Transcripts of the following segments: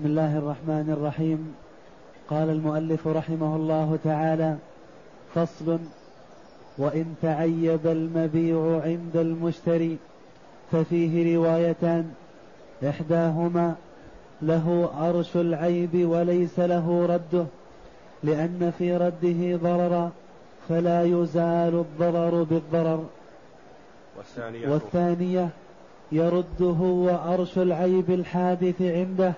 بسم الله الرحمن الرحيم. قال المؤلف رحمه الله تعالى فصل وإن تعيب المبيع عند المشتري ففيه روايتان إحداهما له أرش العيب وليس له رده لأن في رده ضررا فلا يزال الضرر بالضرر. والثانية, والثانية يرده وأرش العيب الحادث عنده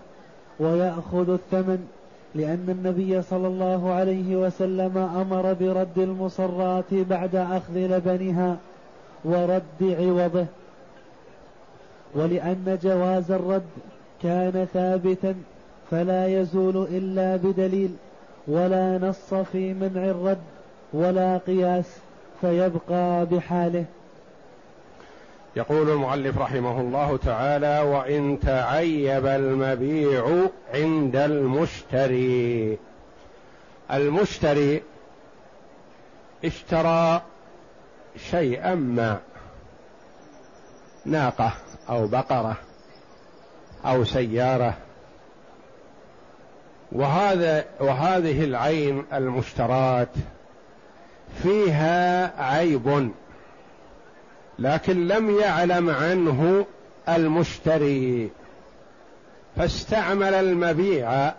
ويأخذ الثمن لأن النبي صلى الله عليه وسلم أمر برد المصرات بعد أخذ لبنها ورد عوضه. ولأن جواز الرد كان ثابتا فلا يزول إلا بدليل ولا نص في منع الرد ولا قياس فيبقى بحاله. يقول المؤلف رحمه الله تعالى وإن تعيب المبيع عند المشتري. المشتري اشترى شيئا ما ناقة أو بقرة أو سيارة. وهذا وهذه العين المشترات فيها عيب. لكن لم يعلم عنه المشتري. فاستعمل المبيع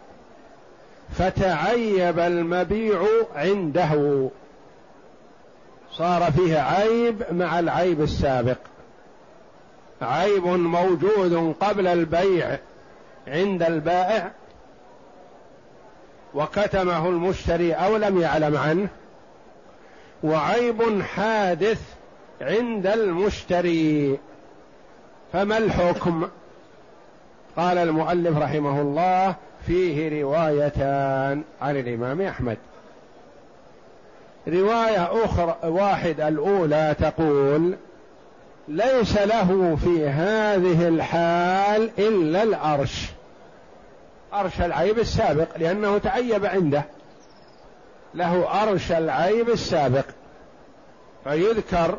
فتعيب المبيع عنده. صار فيه عيب مع العيب السابق. عيب موجود قبل البيع عند البائع. وكتمه المشتري أو لم يعلم عنه. وعيب حادث عند المشتري. فما الحكم؟ قال المؤلف رحمه الله فيه روايتان عن الإمام أحمد. رواية أخرى واحد الأولى تقول ليس له في هذه الحال إلا الارش ارش العيب السابق لأنه تعيب عنده. له ارش العيب السابق. فيذكر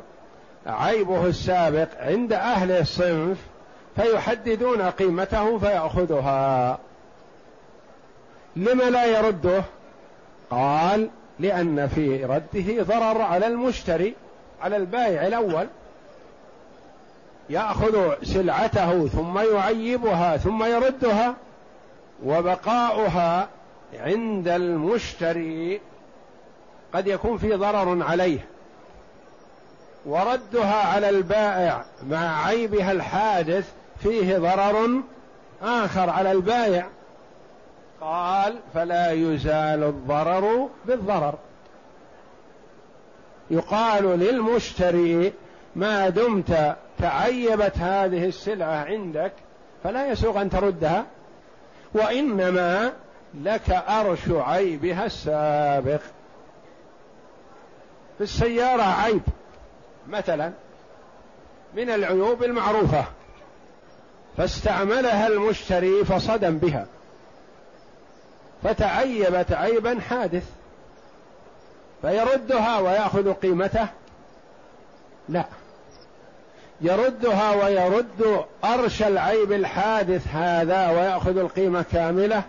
عيبه السابق عند أهل الصنف فيحددون قيمته فيأخذها. لم لا يرده؟ قال لأن في رده ضرر على المشتري على البائع الأول. يأخذ سلعته ثم يعيبها ثم يردها وبقاؤها عند المشتري قد يكون في ضرر عليه. وردها على البائع مع عيبها الحادث فيه ضرر آخر على البائع. قال فلا يزال الضرر بالضرر. يقال للمشتري ما دمت تعيبت هذه السلعة عندك فلا يسوغ أن تردها وإنما لك أرش عيبها السابق. في السيارة عيب. مثلا من العيوب المعروفة فاستعملها المشتري فصدم بها فتعيبت عيبا حادث فيردها ويأخذ قيمته؟ لا. يردها ويرد أرش العيب الحادث هذا ويأخذ القيمة كاملة؟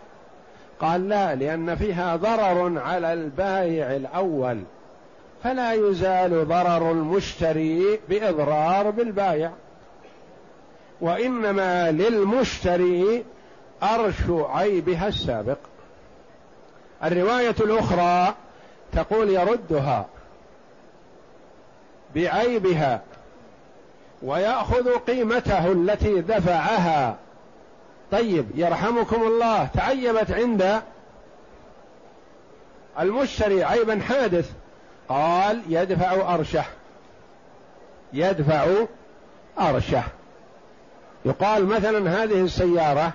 قال لا لأن فيها ضرر على البائع الأول. فلا يزال ضرر المشتري بإضرار بالبائع وإنما للمشتري أرش عيبها السابق. الرواية الأخرى تقول يردها بعيبها ويأخذ قيمته التي دفعها. طيب يرحمكم الله تعيبت عند المشتري عيبا حادث. قال يدفع أرشه. يدفع أرشه. يقال مثلا هذه السيارة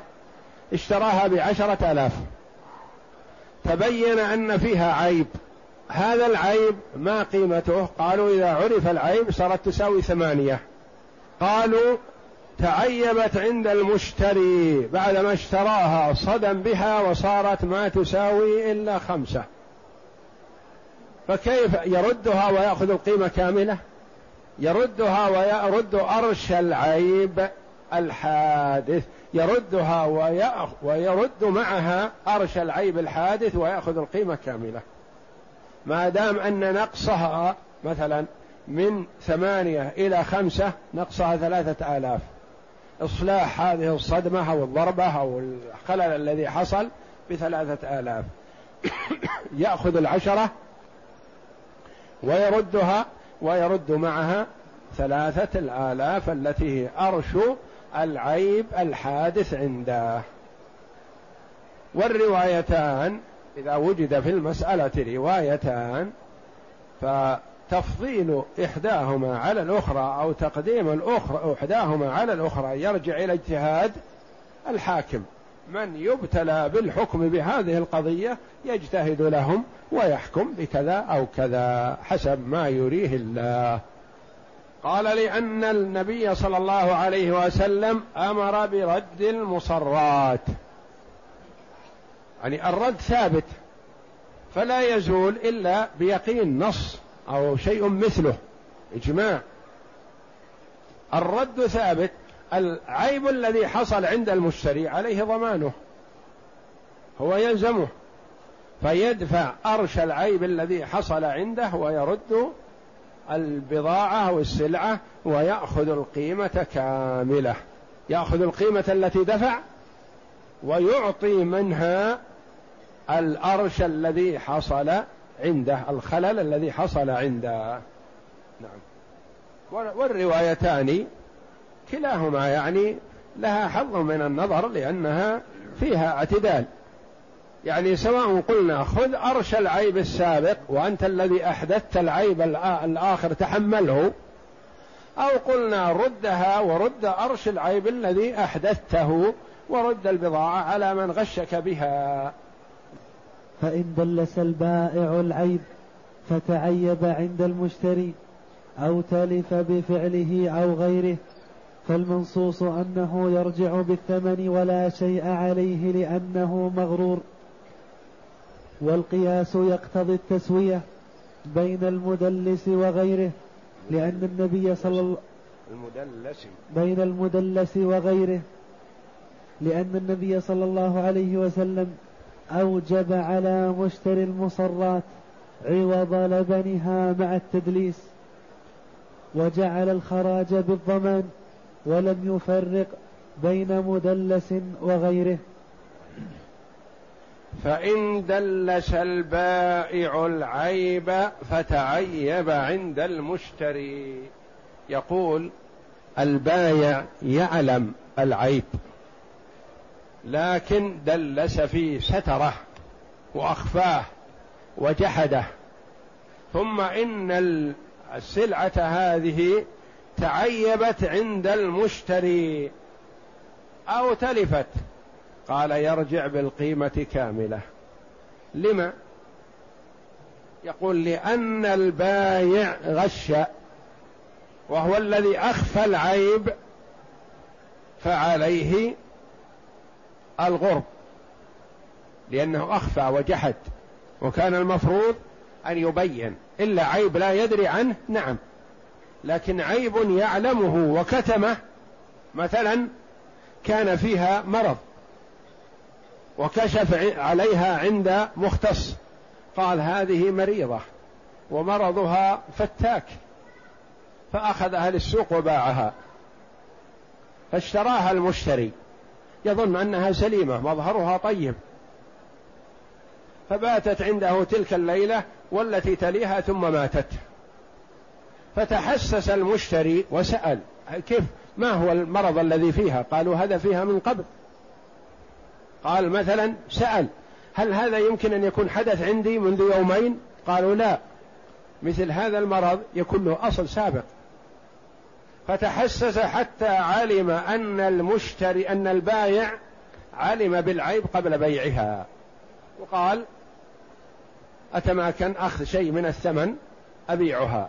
اشتراها بعشرة آلاف. تبين أن فيها عيب. هذا العيب ما قيمته؟ قالوا إذا عرف العيب صارت تساوي ثمانية. قالوا تعيبت عند المشتري بعدما اشتراها صدم بها وصارت ما تساوي إلا خمسة. فكيف يردها ويأخذ القيمة كاملة؟ يردها ويرد أرش العيب الحادث. يردها ويرد معها أرش العيب الحادث ويأخذ القيمة كاملة. ما دام أن نقصها مثلا من ثمانية إلى خمسة نقصها ثلاثة آلاف. إصلاح هذه الصدمة أو الضربة أو الخلل الذي حصل بثلاثة آلاف. يأخذ العشرة ويردها ويرد معها ثلاثة الآلاف التي هي أرش العيب الحادث عنده. والروايتان إذا وجد في المسألة روايتان فتفضيل إحداهما على الأخرى أو تقديم الأخرى إحداهما على الأخرى يرجع إلى اجتهاد الحاكم. من يبتلى بالحكم بهذه القضية يجتهد لهم ويحكم بكذا أو كذا حسب ما يريه الله. قال لأن النبي صلى الله عليه وسلم أمر برد المصرات. يعني الرد ثابت فلا يزول إلا بيقين نص أو شيء مثله إجماع. الرد ثابت العيب الذي حصل عند المشتري عليه ضمانه. هو يلزمه. فيدفع أرش العيب الذي حصل عنده ويرد البضاعة أو السلعة ويأخذ القيمة كاملة. يأخذ القيمة التي دفع ويعطي منها الأرش الذي حصل عنده الخلل الذي حصل عنده. نعم. والروايتان كلاهما يعني لها حظ من النظر لأنها فيها اعتدال. يعني سواء قلنا خذ أرش العيب السابق وأنت الذي أحدثت العيب الآخر تحمله أو قلنا ردها ورد أرش العيب الذي أحدثته ورد البضاعة على من غشك بها. فإن دلس البائع العيب فتعيب عند المشتري أو تلف بفعله أو غيره فالمنصوص أنه يرجع بالثمن ولا شيء عليه لأنه مغرور والقياس يقتضي التسوية بين المدلس وغيره لأن النبي صلى الله المدلس. بين المدلس وغيره لأن النبي صلى الله عليه وسلم أوجب على مشتري المصرات عوض لبنها مع التدليس وجعل الخراج بالضمان. ولم يفرق بين مدلس وغيره. فإن دلس البائع العيب فتعيب عند المشتري. يقول البايع يعلم العيب لكن دلس فيه ستره وأخفاه وجحده. ثم إن السلعة هذه تعيبت عند المشتري أو تلفت. قال يرجع بالقيمة كاملة. لما؟ يقول لأن البايع غش وهو الذي أخفى العيب فعليه الغرب لأنه أخفى وجحد وكان المفروض أن يبين إلا عيب لا يدري عنه نعم. لكن عيب يعلمه وكتمه مثلا كان فيها مرض وكشف عليها عند مختص قال هذه مريضة ومرضها فتاك فأخذها للسوق وباعها فاشتراها المشتري يظن أنها سليمة مظهرها طيب. فباتت عنده تلك الليلة والتي تليها ثم ماتت. فتحسس المشتري وسأل كيف؟ ما هو المرض الذي فيها؟ قالوا هذا فيها من قبل. قال مثلا سأل هل هذا يمكن أن يكون حدث عندي منذ يومين؟ قالوا لا. مثل هذا المرض يكون له أصل سابق. فتحسس حتى علم أن المشتري أن البايع علم بالعيب قبل بيعها. وقال أتماكن أخذ شيء من الثمن أبيعها.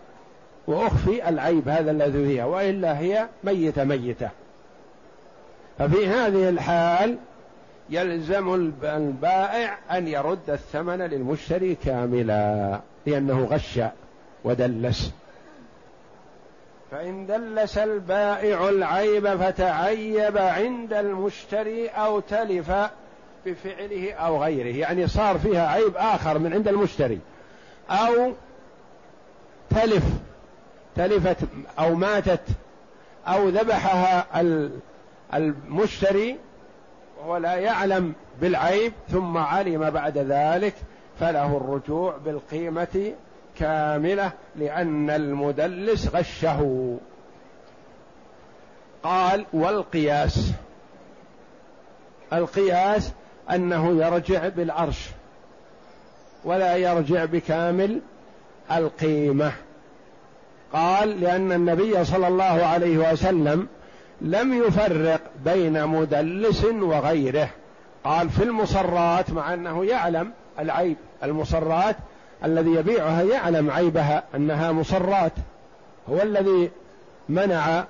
وأخفي العيب هذا الذي فيها وإلا هي ميتة ميتة. ففي هذه الحال يلزم البائع أن يرد الثمن للمشتري كاملا لأنه غش ودلس. فإن دلس البائع العيب فتعيب عند المشتري أو تلف بفعله أو غيره. يعني صار فيها عيب آخر من عند المشتري. أو تلف تلفت أو ماتت أو ذبحها المشتري وهو لا يعلم بالعيب ثم علم بعد ذلك فله الرجوع بالقيمة كاملة لأن المدلس غشه. قال والقياس. القياس أنه يرجع بالعرش ولا يرجع بكامل القيمة. قال لأن النبي صلى الله عليه وسلم لم يفرق بين مدلس وغيره. قال في المصرات مع أنه يعلم العيب. المصرات الذي يبيعها يعلم عيبها أنها مصرات. هو الذي منع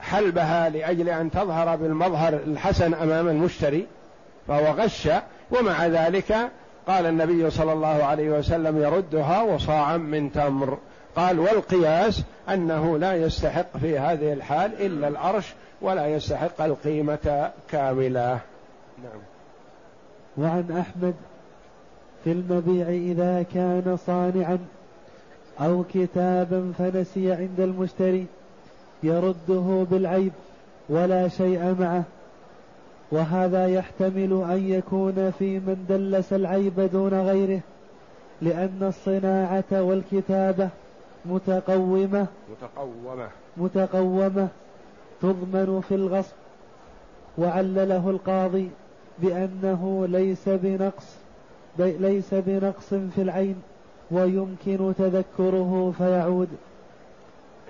حلبها لأجل أن تظهر بالمظهر الحسن أمام المشتري فهو غش. ومع ذلك قال النبي صلى الله عليه وسلم يردها وصاعا من تمر. قال والقياس أنه لا يستحق في هذه الحال إلا العرش ولا يستحق القيمة كاملة. نعم. وعن أحمد في المبيع إذا كان صانعا أو كتابا فنسي عند المشتري يرده بالعيب ولا شيء معه وهذا يحتمل أن يكون في من دلس العيب دون غيره لأن الصناعة والكتابة متقومة. متقومة. متقومة. تضمن في الغصب. وعلله القاضي بأنه ليس بنقص ليس بنقص في العين ويمكن تذكره فيعود.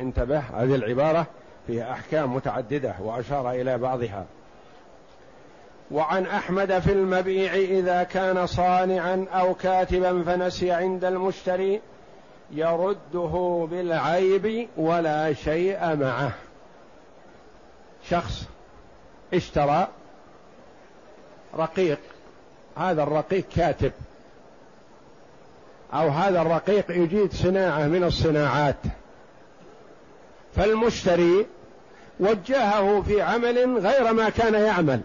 انتبه هذه العبارة فيها أحكام متعددة وأشار إلى بعضها. وعن أحمد في المبيع إذا كان صانعا أو كاتبا فنسي عند المشتري يرده بالعيب ولا شيء معه. شخص اشترى رقيق هذا الرقيق كاتب. أو هذا الرقيق يجيد صناعة من الصناعات. فالمشتري وجهه في عمل غير ما كان يعمل.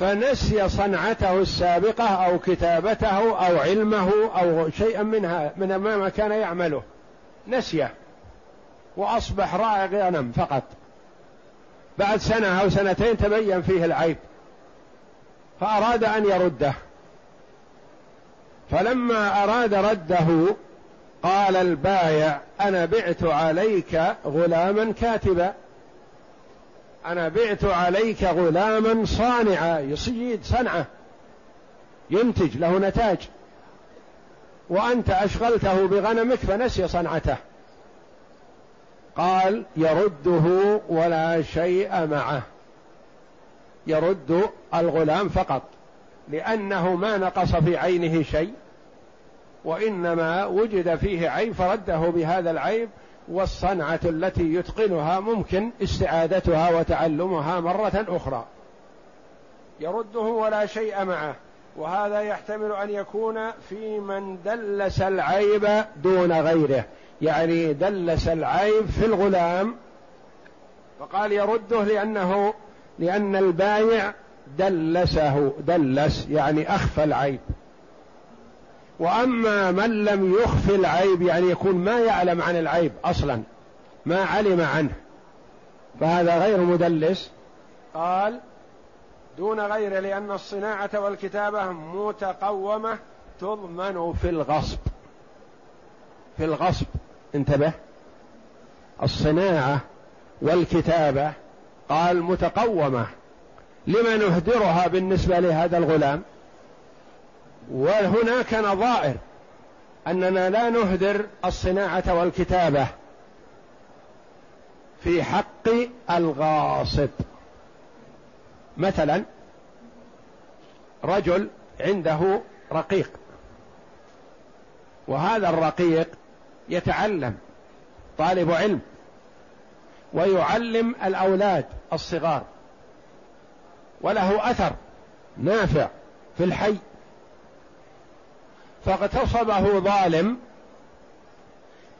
فنسي صنعته السابقة أو كتابته أو علمه أو شيئا منها من ما كان يعمله. نسيه وأصبح راعي غنم فقط. بعد سنة أو سنتين تبين فيه العيب. فأراد أن يرده. فلما أراد رده قال البايع أنا بعت عليك غلاما كاتبا. أنا بعت عليك غلاما صانعا يصيد صنعة ينتج له نتاج. وأنت أشغلته بغنمك فنسي صنعته. قال يرده ولا شيء معه. يرد الغلام فقط لأنه ما نقص في عينه شيء وإنما وجد فيه عيب فرده بهذا العيب والصنعة التي يتقنها ممكن استعادتها وتعلمها مرة أخرى. يرده ولا شيء معه وهذا يحتمل أن يكون في من دلس العيب دون غيره. يعني دلس العيب في الغلام فقال يرده لأنه لأن البايع دلسه دلس يعني أخفى العيب. وأما من لم يخفي العيب يعني يكون ما يعلم عن العيب أصلا ما علم عنه. فهذا غير مدلس. قال دون غيره لأن الصناعة والكتابة متقومة تضمن في الغصب. في الغصب. انتبه. الصناعة والكتابة قال متقومة. لما نهدرها بالنسبة لهذا الغلام؟ وهناك نظائر أننا لا نهدر الصناعة والكتابة في حق الغاصب. مثلا رجل عنده رقيق وهذا الرقيق يتعلم طالب علم ويعلم الأولاد الصغار وله أثر نافع في الحي. فاغتصبه ظالم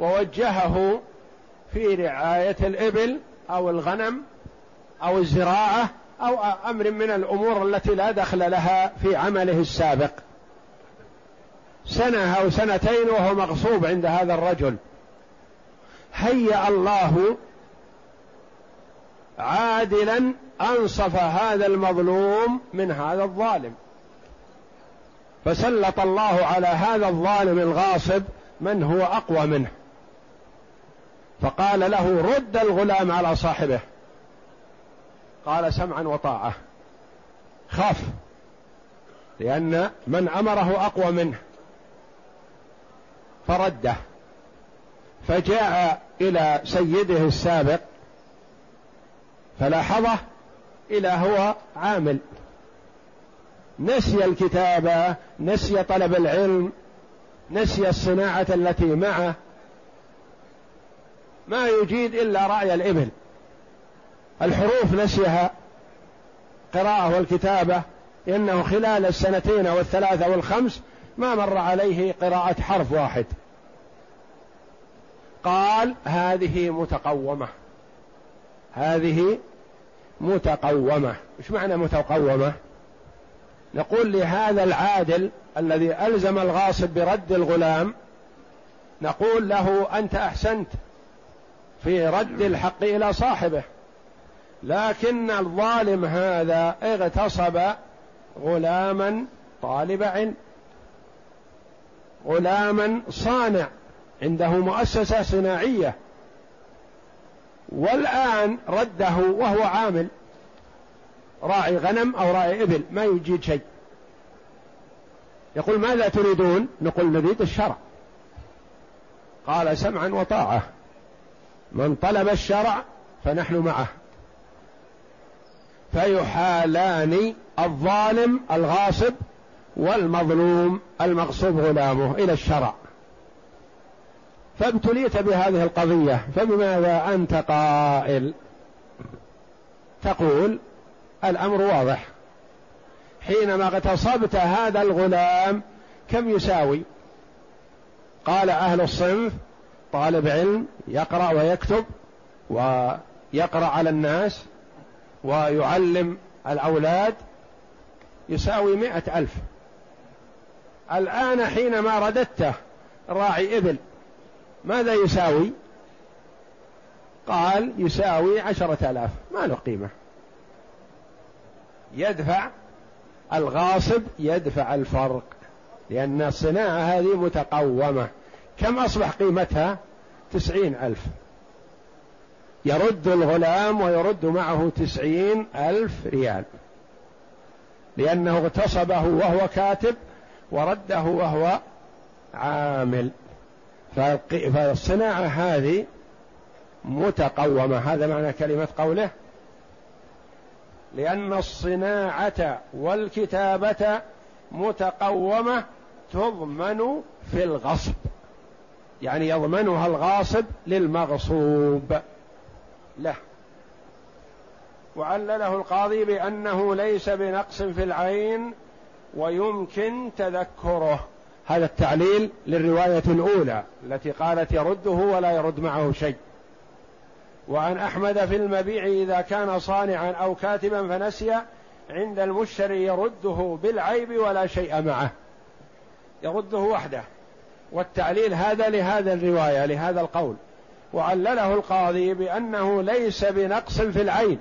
ووجهه في رعاية الإبل أو الغنم أو الزراعة أو أمر من الأمور التي لا دخل لها في عمله السابق. سنة أو سنتين وهو مغصوب عند هذا الرجل. هيأ الله عادلا أنصف هذا المظلوم من هذا الظالم. فسلط الله على هذا الظالم الغاصب من هو أقوى منه. فقال له رد الغلام على صاحبه. قال سمعا وطاعة. خاف لأن من أمره أقوى منه. فرده. فجاء إلى سيده السابق فلاحظه إلى هو عامل. نسي الكتابة نسي طلب العلم نسي الصناعة التي معه. ما يجيد إلا رأي الإبل. الحروف نسيها قراءة والكتابة. إنه خلال السنتين والثلاثة والخمس ما مر عليه قراءة حرف واحد. قال هذه متقومة. هذه متقومة. إيش معنى متقومة؟ نقول لهذا العادل الذي ألزم الغاصب برد الغلام نقول له أنت أحسنت في رد الحق إلى صاحبه. لكن الظالم هذا اغتصب غلاما طالب علم غلاما صانع عنده مؤسسة صناعية والآن رده وهو عامل. راعي غنم أو راعي إبل ما يجيد شيء. يقول ماذا تريدون؟ نقول نريد الشرع. قال سمعا وطاعة. من طلب الشرع فنحن معه. فيحالان الظالم الغاصب والمظلوم المغصوب غلامه إلى الشرع. فابتليت بهذه القضية فبماذا أنت قائل؟ تقول الأمر واضح. حينما اغتصبت هذا الغلام كم يساوي؟ قال أهل الصنف طالب علم يقرأ ويكتب ويقرأ على الناس ويعلم الأولاد يساوي مئة ألف. الآن حينما رددته راعي إبل ماذا يساوي؟ قال يساوي عشرة آلاف. ما له قيمة. يدفع الغاصب يدفع الفرق لأن الصناعة هذه متقومة. كم أصبح قيمتها؟ تسعين ألف. يرد الغلام ويرد معه تسعين ألف ريال. لأنه اغتصبه وهو كاتب ورده وهو عامل. فالصناعة هذه متقومة. هذا معنى كلمة قوله. لأن الصناعة والكتابة متقومة تضمن في الغصب. يعني يضمنها الغاصب للمغصوب. له وعلله القاضي بأنه ليس بنقص في العين ويمكن تذكره. هذا التعليل للرواية الأولى التي قالت يرده ولا يرد معه شيء. وعن أحمد في المبيع إذا كان صانعا أو كاتبا فنسي عند المشتري يرده بالعيب ولا شيء معه. يرده وحده. والتعليل هذا لهذا الرواية لهذا القول. وعلله القاضي بأنه ليس بنقص في العين.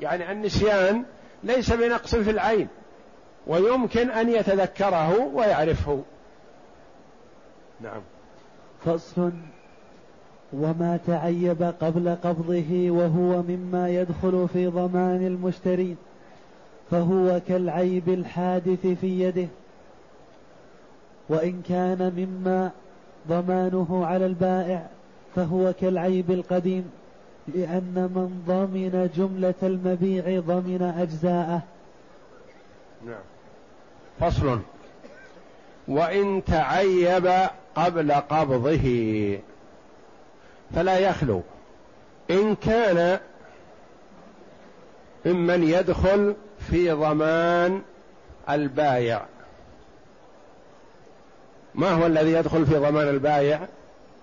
يعني النسيان ليس بنقص في العين. ويمكن أن يتذكره ويعرفه. نعم. فصل وما تعيب قبل قبضه وهو مما يدخل في ضمان المشترين فهو كالعيب الحادث في يده. وإن كان مما ضمانه على البائع فهو كالعيب القديم لأن من ضمن جملة المبيع ضمن أجزاءه. نعم. فصل. وإن تعيب قبل قبضه. فلا يخلو. إن كان ممن يدخل في ضمان البايع. ما هو الذي يدخل في ضمان البايع؟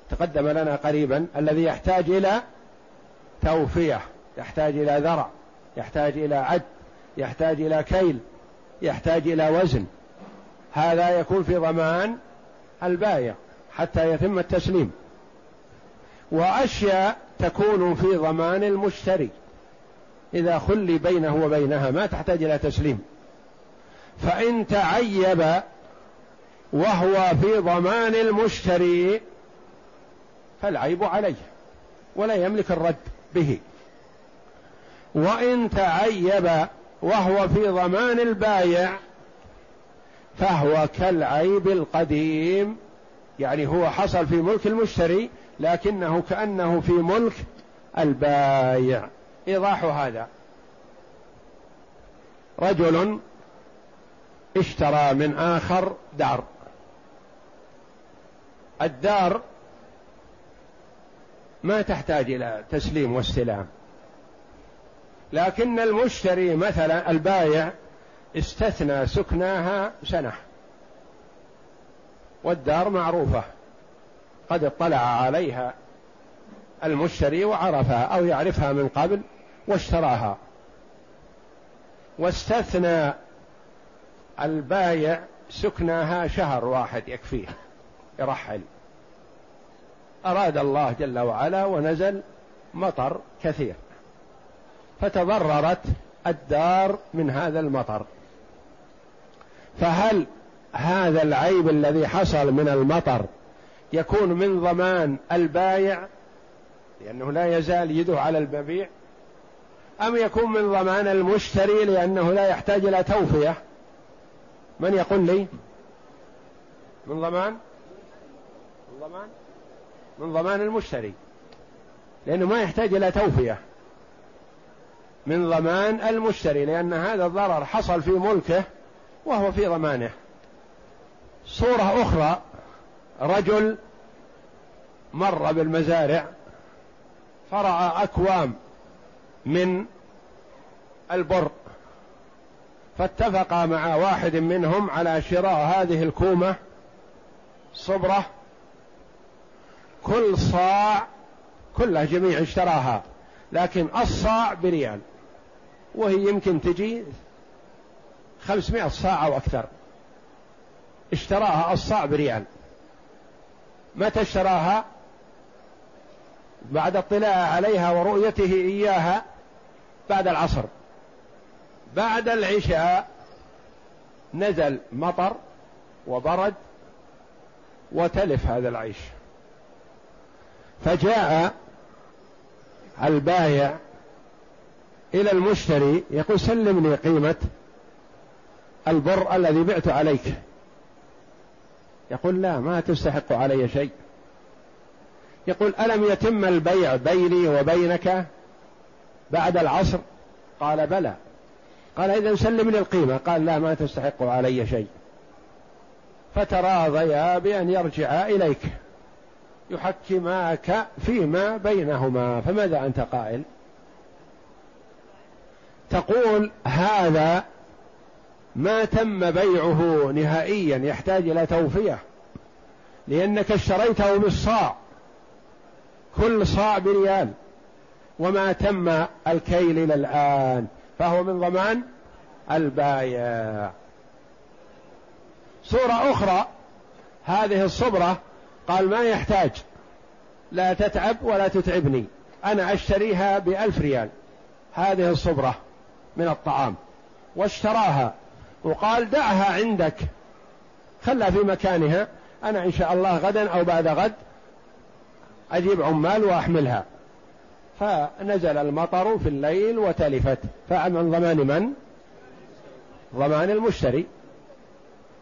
تقدم لنا قريبا الذي يحتاج إلى توفية يحتاج إلى ذرع يحتاج إلى عد يحتاج إلى كيل يحتاج إلى وزن. هذا يكون في ضمان البايع حتى يتم التسليم. وأشياء تكون في ضمان المشتري. إذا خلي بينه وبينها ما تحتاج إلى تسليم. فإن تعيب وهو في ضمان المشتري فالعيب عليه ولا يملك الرد به. وإن تعيب وهو في ضمان البايع فهو كالعيب القديم يعني هو حصل في ملك المشتري لكنه كأنه في ملك البايع. إيضاح هذا. رجل اشترى من آخر دار. الدار ما تحتاج إلى تسليم واستلام. لكن المشتري مثلا البايع استثنى سكناها سنة. والدار معروفة. قد اطلع عليها المشتري وعرفها أو يعرفها من قبل واشتراها. واستثنى البايع سكناها شهر واحد يكفيه يرحل. أراد الله جل وعلا ونزل مطر كثير. فتضررت الدار من هذا المطر. فهل هذا العيب الذي حصل من المطر يكون من ضمان البايع لأنه لا يزال يده على المبيع أم يكون من ضمان المشتري لأنه لا يحتاج إلى توفية؟ من يقول لي؟ من ضمان؟ من ضمان؟ من ضمان المشتري لأنه ما يحتاج إلى توفية. من ضمان المشتري لأن هذا الضرر حصل في ملكه وهو في ضمانه. صورة أخرى رجل مر بالمزارع فرأى أكوام من البر فاتفق مع واحد منهم على شراء هذه الكومة صبرة كل صاع كلها جميع اشتراها لكن الصاع بريال وهي يمكن تجي خمسمائة صاع أو أكثر. اشتراها الصاع بريال. متى اشتراها؟ بعد اطلاع عليها ورؤيته إياها بعد العصر. بعد العشاء نزل مطر وبرد وتلف هذا العيش. فجاء البايع إلى المشتري يقول سلمني قيمة البر الذي بعت عليك. يقول لا ما تستحق علي شيء. يقول ألم يتم البيع بيني وبينك بعد العصر؟ قال بلى. قال إذا سلم لي القيمة. قال لا ما تستحق علي شيء. فتراضيا بأن يرجعا إليك يحكماك فيما بينهما. فماذا أنت قائل؟ تقول هذا ما تم بيعه نهائيا يحتاج إلى توفية لأنك اشتريته بالصاع كل صاع بريال. وما تم الكيل إلى الآن فهو من ضمان البايع. صورة أخرى هذه الصبرة قال ما يحتاج؟ لا تتعب ولا تتعبني أنا أشتريها بألف ريال. هذه الصبرة من الطعام واشتراها وقال دعها عندك. خلها في مكانها. أنا إن شاء الله غدا أو بعد غد أجيب عمال وأحملها. فنزل المطر في الليل وتلفت. فمن ضمان من؟ ضمان المشتري.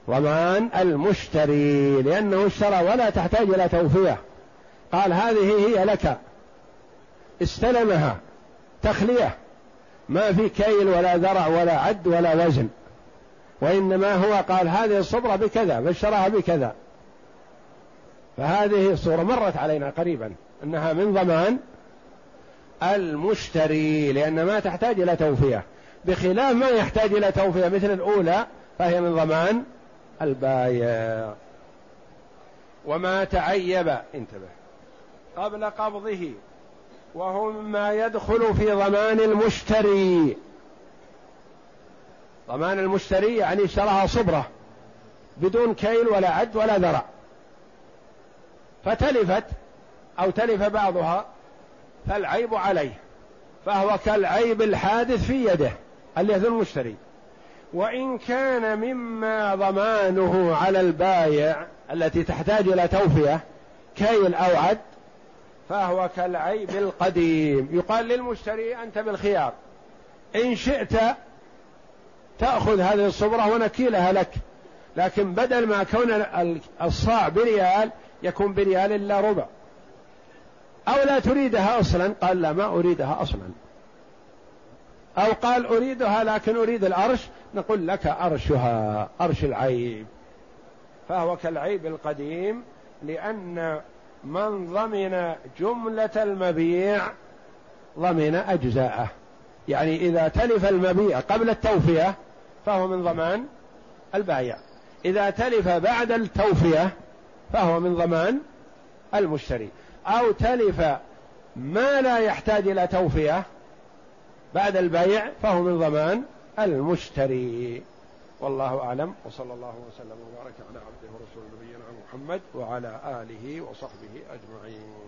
ضمان المشتري. لأنه اشترى ولا تحتاج إلى توفية. قال هذه هي لك. استلمها. تخلية. ما في كيل ولا ذرع ولا عد ولا وزن. وإنما هو قال هذه الصبرة بكذا فاشتراها بكذا. فهذه الصورة مرت علينا قريبا أنها من ضمان المشتري لأن ما تحتاج إلى توفية. بخلاف ما يحتاج إلى توفية مثل الأولى فهي من ضمان البايع. وما تعيب انتبه قبل قبضه وهو مما يدخل في ضمان المشتري. ضمان المشتري يعني اشتراها صبرة بدون كيل ولا عد ولا ذرع فتلفت أو تلف بعضها فالعيب عليه فهو كالعيب الحادث في يده اللي هو المشتري. وإن كان مما ضمانه على البايع التي تحتاج إلى توفية كيل أو عد فهو كالعيب القديم. يقال للمشتري أنت بالخيار إن شئت تأخذ هذه الصبرة ونكيلها لك. لكن بدل ما يكون الصاع بريال يكون بريال إلا ربع. أو لا تريدها أصلا قال لا ما أريدها أصلا. أو قال أريدها لكن أريد الأرش نقول لك أرشها أرش العيب. فهو كالعيب القديم لأن من ضمن جملة المبيع ضمن أجزاءه. يعني إذا تلف المبيع قبل التوفية فهو من ضمان البائع إذا تلف بعد التوفية فهو من ضمان المشتري. أو تلف ما لا يحتاج إلى توفية بعد البيع فهو من ضمان المشتري. والله أعلم. وصلى الله وسلم وبارك على عبده ورسوله نبينا محمد وعلى آله وصحبه أجمعين.